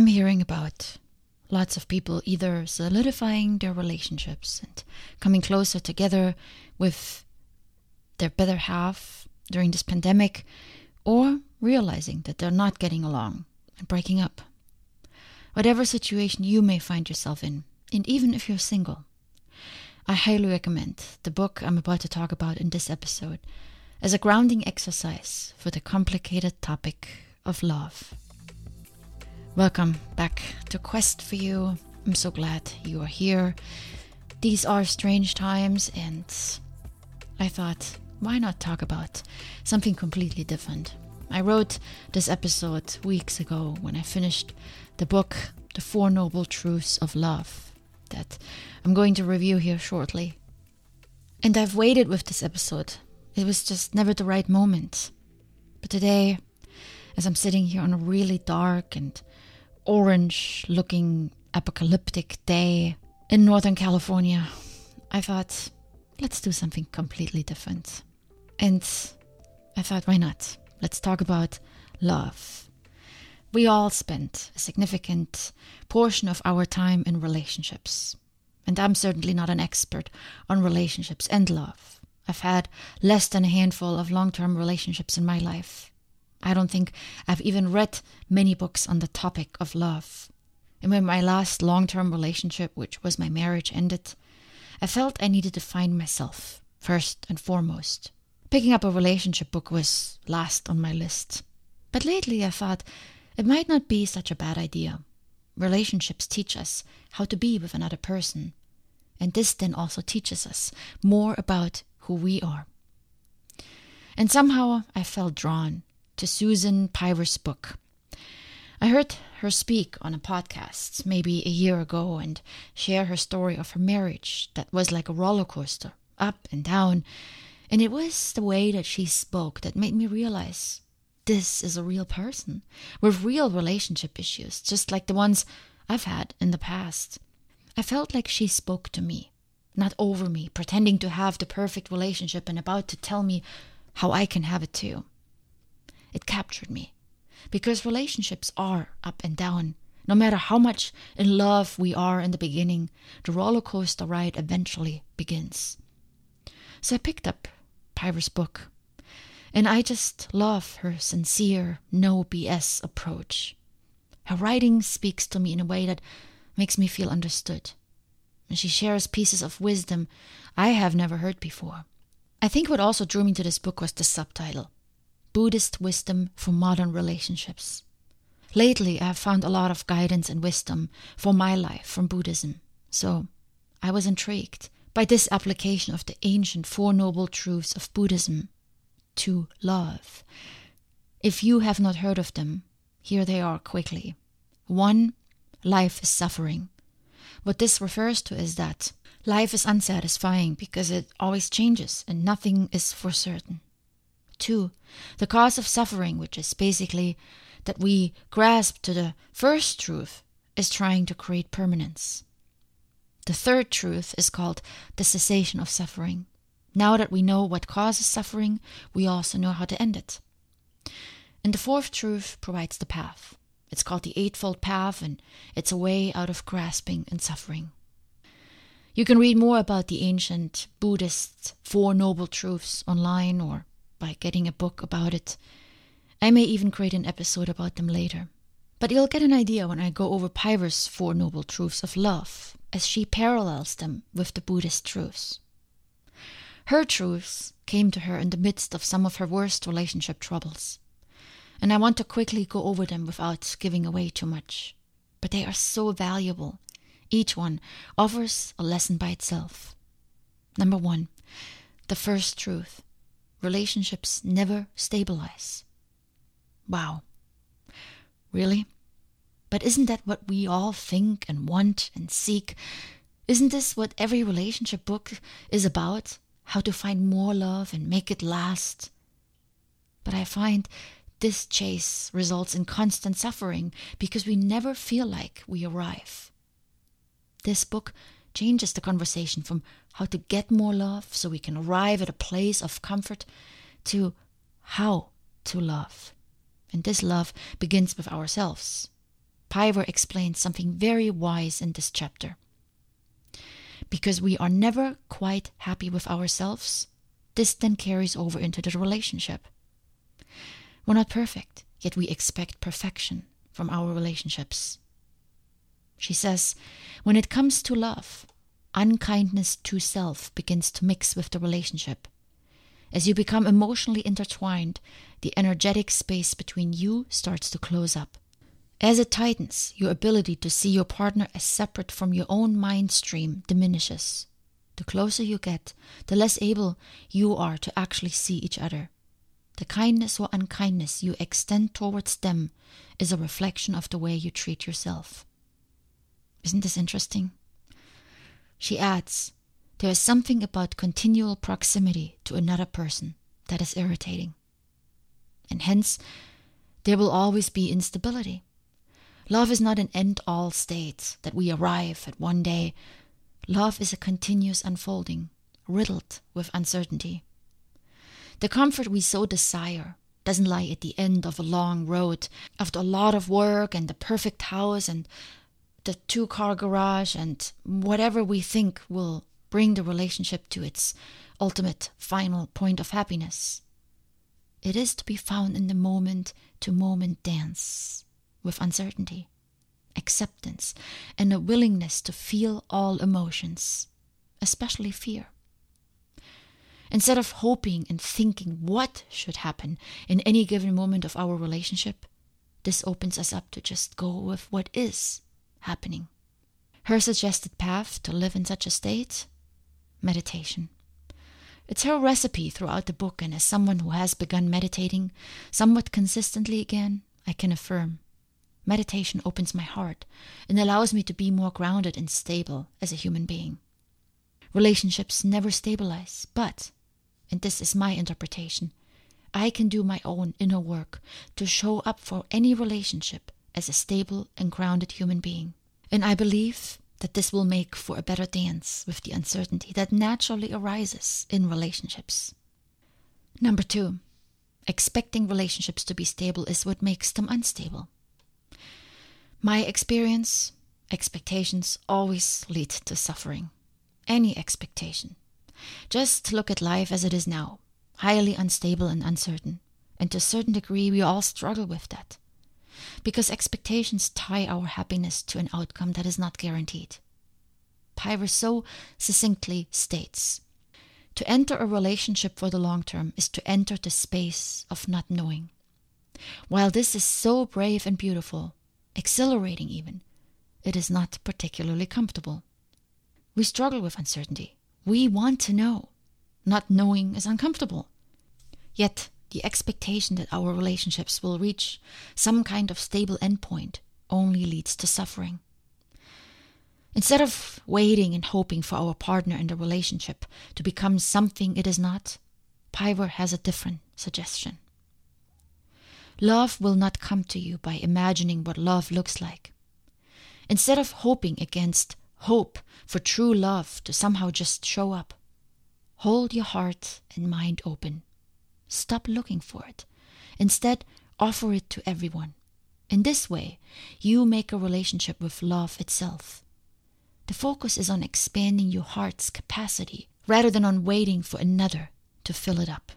I'm hearing about lots of people either solidifying their relationships and coming closer together with their better half during this pandemic, or realizing that they're not getting along and breaking up. Whatever situation you may find yourself in, and even if you're single, I highly recommend the book I'm about to talk about in this episode as a grounding exercise for the complicated topic of love. Welcome back to Quest for You. I'm so glad you are here. These are strange times, and I thought, why not talk about something completely different? I wrote this episode weeks ago when I finished the book, The Four Noble Truths of Love, that I'm going to review here shortly. And I've waited with this episode. It was just never the right moment. But today, as I'm sitting here on a really dark and orange looking apocalyptic day in Northern California, I thought, let's do something completely different. And I thought, why not? Let's talk about love. We all spend a significant portion of our time in relationships. And I'm certainly not an expert on relationships and love. I've had less than a handful of long term relationships in my life. I don't think I've even read many books on the topic of love. And when my last long term relationship, which was my marriage, ended, I felt I needed to find myself, first and foremost. Picking up a relationship book was last on my list. But lately I thought it might not be such a bad idea. Relationships teach us how to be with another person. And this then also teaches us more about who we are. And somehow I felt drawn to Susan Piver's book. I heard her speak on a podcast maybe a year ago and share her story of her marriage that was like a roller coaster, up and down. And it was the way that she spoke that made me realize this is a real person with real relationship issues, just like the ones I've had in the past. I felt like she spoke to me, not over me, pretending to have the perfect relationship and about to tell me how I can have it too. It captured me. Because relationships are up and down. No matter how much in love we are in the beginning, the roller coaster ride eventually begins. So I picked up Piver's book, and I just love her sincere, no BS approach. Her writing speaks to me in a way that makes me feel understood. And she shares pieces of wisdom I have never heard before. I think what also drew me to this book was the subtitle Buddhist wisdom for modern relationships. Lately, I have found a lot of guidance and wisdom for my life from Buddhism, so I was intrigued by this application of the ancient Four Noble Truths of Buddhism to love. If you have not heard of them, here they are quickly. 1. Life is suffering. What this refers to is that life is unsatisfying because it always changes and nothing is for certain. Two, the cause of suffering, which is basically that we grasp to the first truth, is trying to create permanence. The third truth is called the cessation of suffering. Now that we know what causes suffering, we also know how to end it. And the fourth truth provides the path. It's called the Eightfold Path, and it's a way out of grasping and suffering. You can read more about the ancient Buddhist Four Noble Truths online or by getting a book about it. I may even create an episode about them later. But you'll get an idea when I go over Piver's Four Noble Truths of Love, as she parallels them with the Buddhist truths. Her truths came to her in the midst of some of her worst relationship troubles, and I want to quickly go over them without giving away too much. But they are so valuable. Each one offers a lesson by itself. Number one, the first truth relationships never stabilize. Wow. Really? But isn't that what we all think and want and seek? Isn't this what every relationship book is about? How to find more love and make it last? But I find this chase results in constant suffering because we never feel like we arrive. This book changes the conversation from how to get more love so we can arrive at a place of comfort to how to love. And this love begins with ourselves. Piver explains something very wise in this chapter. Because we are never quite happy with ourselves, this then carries over into the relationship. We're not perfect, yet we expect perfection from our relationships. She says, when it comes to love, unkindness to self begins to mix with the relationship. As you become emotionally intertwined, the energetic space between you starts to close up. As it tightens, your ability to see your partner as separate from your own mind stream diminishes. The closer you get, the less able you are to actually see each other. The kindness or unkindness you extend towards them is a reflection of the way you treat yourself. Isn't this interesting? She adds, There is something about continual proximity to another person that is irritating. And hence, there will always be instability. Love is not an end all state that we arrive at one day. Love is a continuous unfolding, riddled with uncertainty. The comfort we so desire doesn't lie at the end of a long road, after a lot of work and the perfect house and the two car garage and whatever we think will bring the relationship to its ultimate final point of happiness. It is to be found in the moment to moment dance with uncertainty, acceptance, and a willingness to feel all emotions, especially fear. Instead of hoping and thinking what should happen in any given moment of our relationship, this opens us up to just go with what is happening. Her suggested path to live in such a state? Meditation. It's her recipe throughout the book, and as someone who has begun meditating somewhat consistently again, I can affirm Meditation opens my heart and allows me to be more grounded and stable as a human being. Relationships never stabilize, but, and this is my interpretation, I can do my own inner work to show up for any relationship as a stable and grounded human being. And I believe that this will make for a better dance with the uncertainty that naturally arises in relationships. Number two, expecting relationships to be stable is what makes them unstable. My experience, expectations always lead to suffering. Any expectation. Just look at life as it is now, highly unstable and uncertain. And to a certain degree, we all struggle with that. Because expectations tie our happiness to an outcome that is not guaranteed. Piver so succinctly states To enter a relationship for the long term is to enter the space of not knowing. While this is so brave and beautiful, exhilarating even, it is not particularly comfortable. We struggle with uncertainty. We want to know. Not knowing is uncomfortable. Yet, the expectation that our relationships will reach some kind of stable endpoint only leads to suffering. Instead of waiting and hoping for our partner in the relationship to become something it is not, Piver has a different suggestion. Love will not come to you by imagining what love looks like. Instead of hoping against hope for true love to somehow just show up, hold your heart and mind open. Stop looking for it. Instead, offer it to everyone. In this way, you make a relationship with love itself. The focus is on expanding your heart's capacity rather than on waiting for another to fill it up.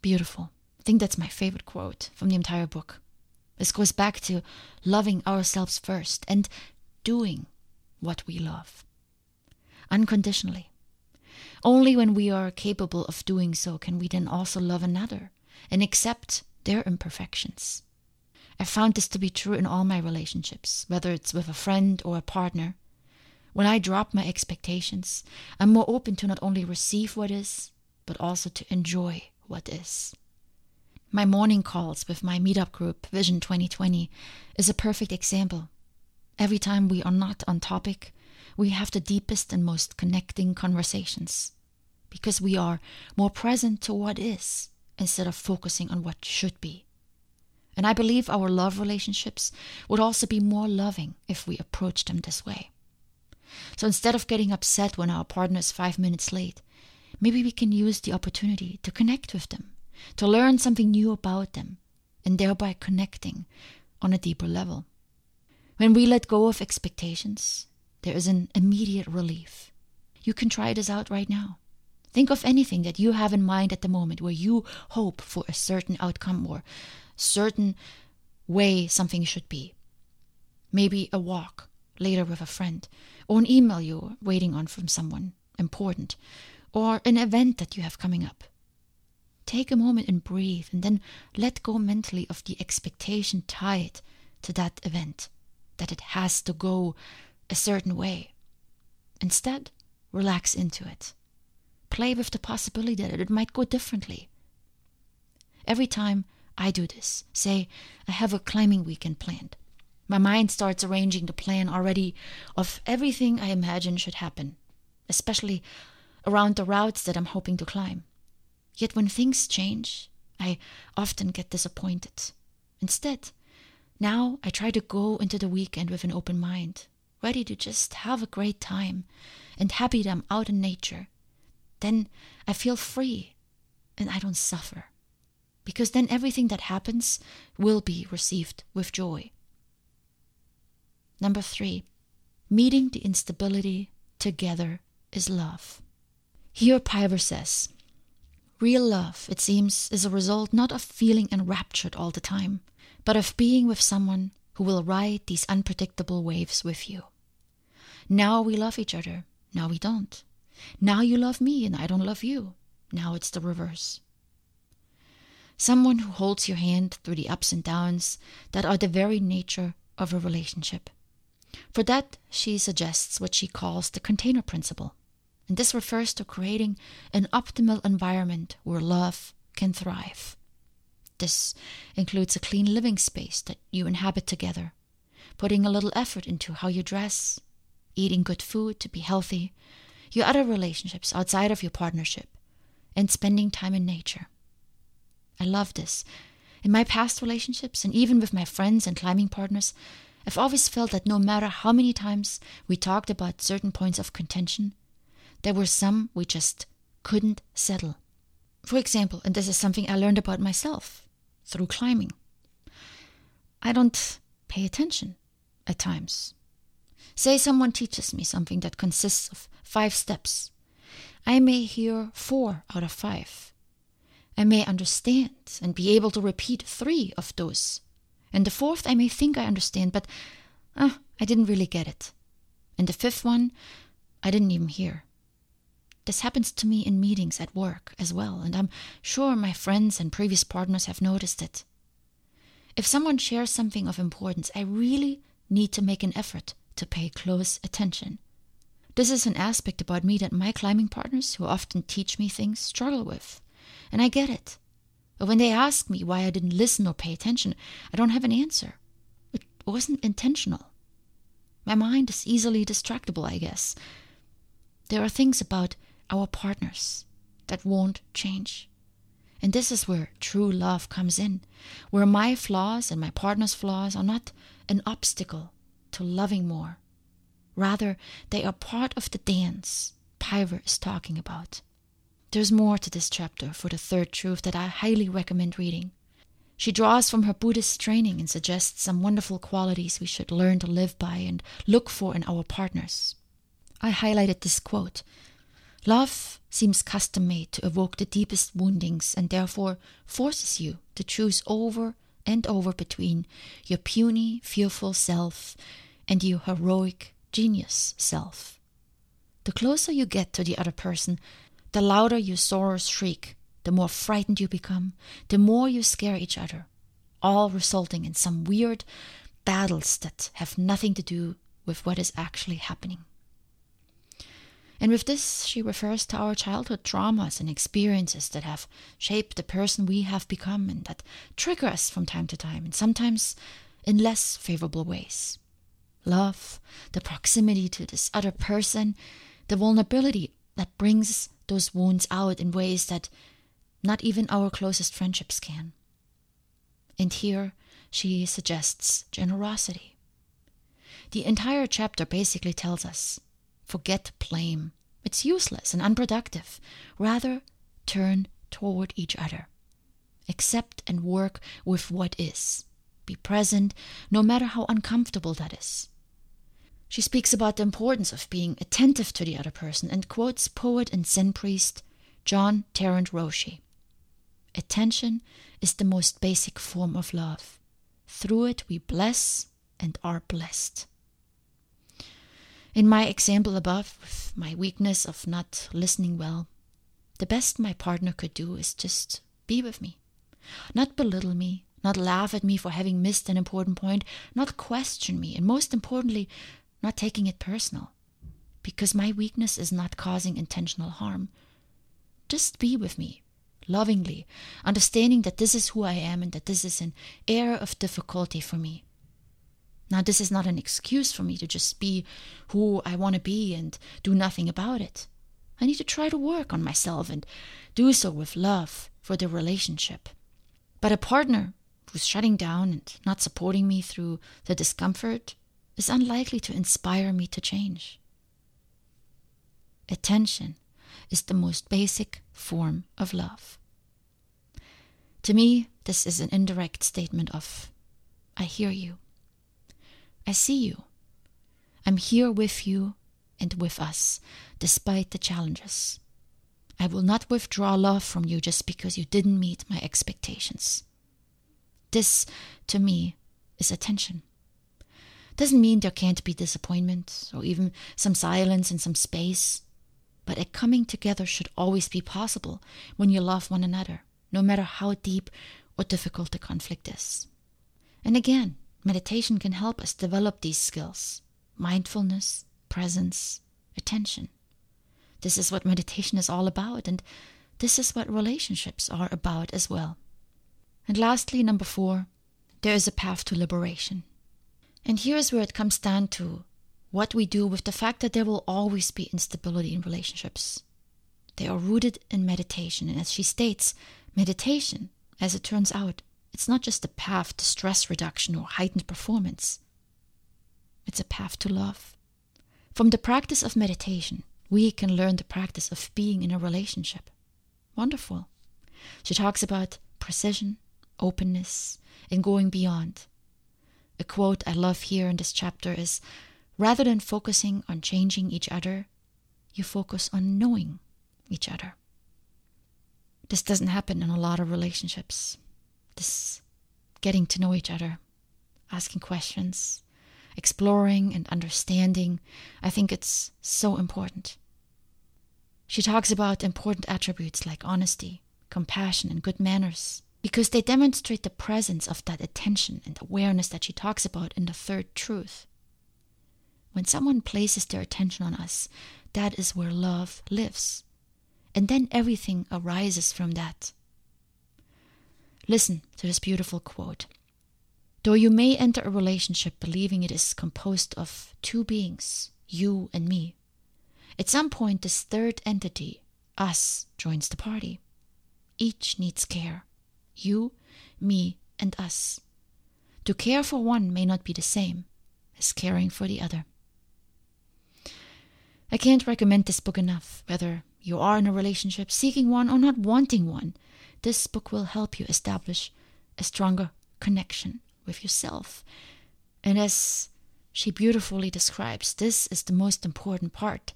Beautiful. I think that's my favorite quote from the entire book. This goes back to loving ourselves first and doing what we love unconditionally. Only when we are capable of doing so can we then also love another and accept their imperfections. I found this to be true in all my relationships, whether it's with a friend or a partner. When I drop my expectations, I'm more open to not only receive what is, but also to enjoy what is. My morning calls with my meetup group, Vision 2020, is a perfect example. Every time we are not on topic, we have the deepest and most connecting conversations because we are more present to what is instead of focusing on what should be. And I believe our love relationships would also be more loving if we approached them this way. So instead of getting upset when our partner is five minutes late, maybe we can use the opportunity to connect with them to learn something new about them, and thereby connecting on a deeper level. When we let go of expectations, there is an immediate relief. You can try this out right now. Think of anything that you have in mind at the moment where you hope for a certain outcome or certain way something should be. Maybe a walk later with a friend, or an email you're waiting on from someone important, or an event that you have coming up. Take a moment and breathe, and then let go mentally of the expectation tied to that event, that it has to go a certain way. Instead, relax into it. Play with the possibility that it might go differently. Every time I do this, say I have a climbing weekend planned, my mind starts arranging the plan already of everything I imagine should happen, especially around the routes that I'm hoping to climb. Yet when things change, I often get disappointed. Instead, now I try to go into the weekend with an open mind, ready to just have a great time and happy that I'm out in nature. Then I feel free and I don't suffer. Because then everything that happens will be received with joy. Number three, meeting the instability together is love. Here Piver says, Real love, it seems, is a result not of feeling enraptured all the time, but of being with someone who will ride these unpredictable waves with you. Now we love each other, now we don't. Now you love me and I don't love you. Now it's the reverse. Someone who holds your hand through the ups and downs that are the very nature of a relationship. For that, she suggests what she calls the container principle. And this refers to creating an optimal environment where love can thrive. This includes a clean living space that you inhabit together, putting a little effort into how you dress, eating good food to be healthy, your other relationships outside of your partnership, and spending time in nature. I love this. In my past relationships, and even with my friends and climbing partners, I've always felt that no matter how many times we talked about certain points of contention, there were some we just couldn't settle. For example, and this is something I learned about myself through climbing, I don't pay attention at times. Say someone teaches me something that consists of five steps. I may hear four out of five. I may understand and be able to repeat three of those and the fourth I may think I understand, but uh, I didn't really get it. And the fifth one, I didn't even hear. This happens to me in meetings at work as well, and I'm sure my friends and previous partners have noticed it. If someone shares something of importance, I really need to make an effort to pay close attention. This is an aspect about me that my climbing partners, who often teach me things, struggle with. And I get it. But when they ask me why I didn't listen or pay attention, I don't have an answer. It wasn't intentional. My mind is easily distractible, I guess. There are things about our partners that won't change. And this is where true love comes in, where my flaws and my partner's flaws are not an obstacle to loving more. Rather, they are part of the dance Piver is talking about. There's more to this chapter for the third truth that I highly recommend reading. She draws from her Buddhist training and suggests some wonderful qualities we should learn to live by and look for in our partners. I highlighted this quote Love seems custom made to evoke the deepest woundings and therefore forces you to choose over and over between your puny, fearful self and your heroic, genius self. The closer you get to the other person, the louder your sorrows shriek, the more frightened you become, the more you scare each other, all resulting in some weird battles that have nothing to do with what is actually happening. And with this, she refers to our childhood traumas and experiences that have shaped the person we have become and that trigger us from time to time, and sometimes in less favorable ways. Love, the proximity to this other person, the vulnerability that brings those wounds out in ways that not even our closest friendships can. And here she suggests generosity. The entire chapter basically tells us forget blame. It's useless and unproductive. Rather, turn toward each other. Accept and work with what is. be present, no matter how uncomfortable that is. She speaks about the importance of being attentive to the other person and quotes poet and Zen priest John Tarrant Roshi. Attention is the most basic form of love. Through it, we bless and are blessed. In my example above, with my weakness of not listening well, the best my partner could do is just be with me, not belittle me, not laugh at me for having missed an important point, not question me, and most importantly, not taking it personal. Because my weakness is not causing intentional harm. Just be with me, lovingly, understanding that this is who I am and that this is an era of difficulty for me. Now, this is not an excuse for me to just be who I want to be and do nothing about it. I need to try to work on myself and do so with love for the relationship. But a partner who's shutting down and not supporting me through the discomfort is unlikely to inspire me to change. Attention is the most basic form of love. To me, this is an indirect statement of I hear you. I see you. I'm here with you and with us, despite the challenges. I will not withdraw love from you just because you didn't meet my expectations. This, to me, is attention. Doesn't mean there can't be disappointment or even some silence and some space, but a coming together should always be possible when you love one another, no matter how deep or difficult the conflict is. And again, meditation can help us develop these skills mindfulness, presence, attention. This is what meditation is all about, and this is what relationships are about as well. And lastly, number four, there is a path to liberation. And here's where it comes down to what we do with the fact that there will always be instability in relationships. They are rooted in meditation, and as she states, meditation, as it turns out, it's not just a path to stress reduction or heightened performance. It's a path to love. From the practice of meditation, we can learn the practice of being in a relationship. Wonderful. She talks about precision, openness, and going beyond. A quote I love here in this chapter is Rather than focusing on changing each other, you focus on knowing each other. This doesn't happen in a lot of relationships. This getting to know each other, asking questions, exploring and understanding, I think it's so important. She talks about important attributes like honesty, compassion, and good manners because they demonstrate the presence of that attention and awareness that she talks about in the third truth. When someone places their attention on us, that is where love lives. And then everything arises from that. Listen to this beautiful quote. Though you may enter a relationship believing it is composed of two beings, you and me, at some point this third entity, us, joins the party. Each needs care you, me, and us. To care for one may not be the same as caring for the other. I can't recommend this book enough, whether you are in a relationship, seeking one, or not wanting one. This book will help you establish a stronger connection with yourself. And as she beautifully describes, this is the most important part.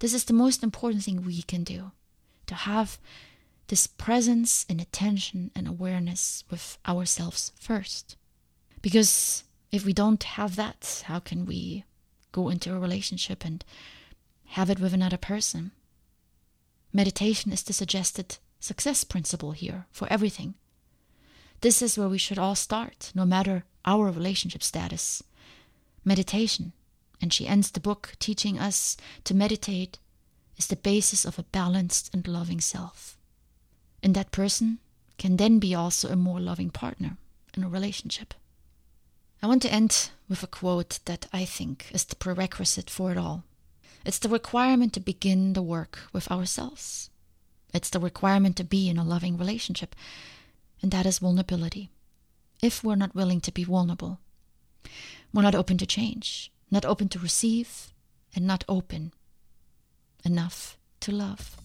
This is the most important thing we can do to have this presence and attention and awareness with ourselves first. Because if we don't have that, how can we go into a relationship and have it with another person? Meditation is the suggested success principle here for everything. This is where we should all start, no matter our relationship status. Meditation, and she ends the book teaching us to meditate, is the basis of a balanced and loving self. And that person can then be also a more loving partner in a relationship. I want to end with a quote that I think is the prerequisite for it all. It's the requirement to begin the work with ourselves. It's the requirement to be in a loving relationship, and that is vulnerability. If we're not willing to be vulnerable, we're not open to change, not open to receive, and not open enough to love.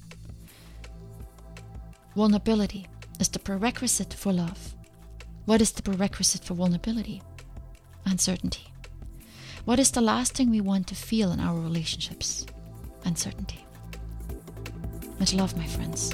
Vulnerability is the prerequisite for love. What is the prerequisite for vulnerability? Uncertainty. What is the last thing we want to feel in our relationships? Uncertainty. Much love, my friends.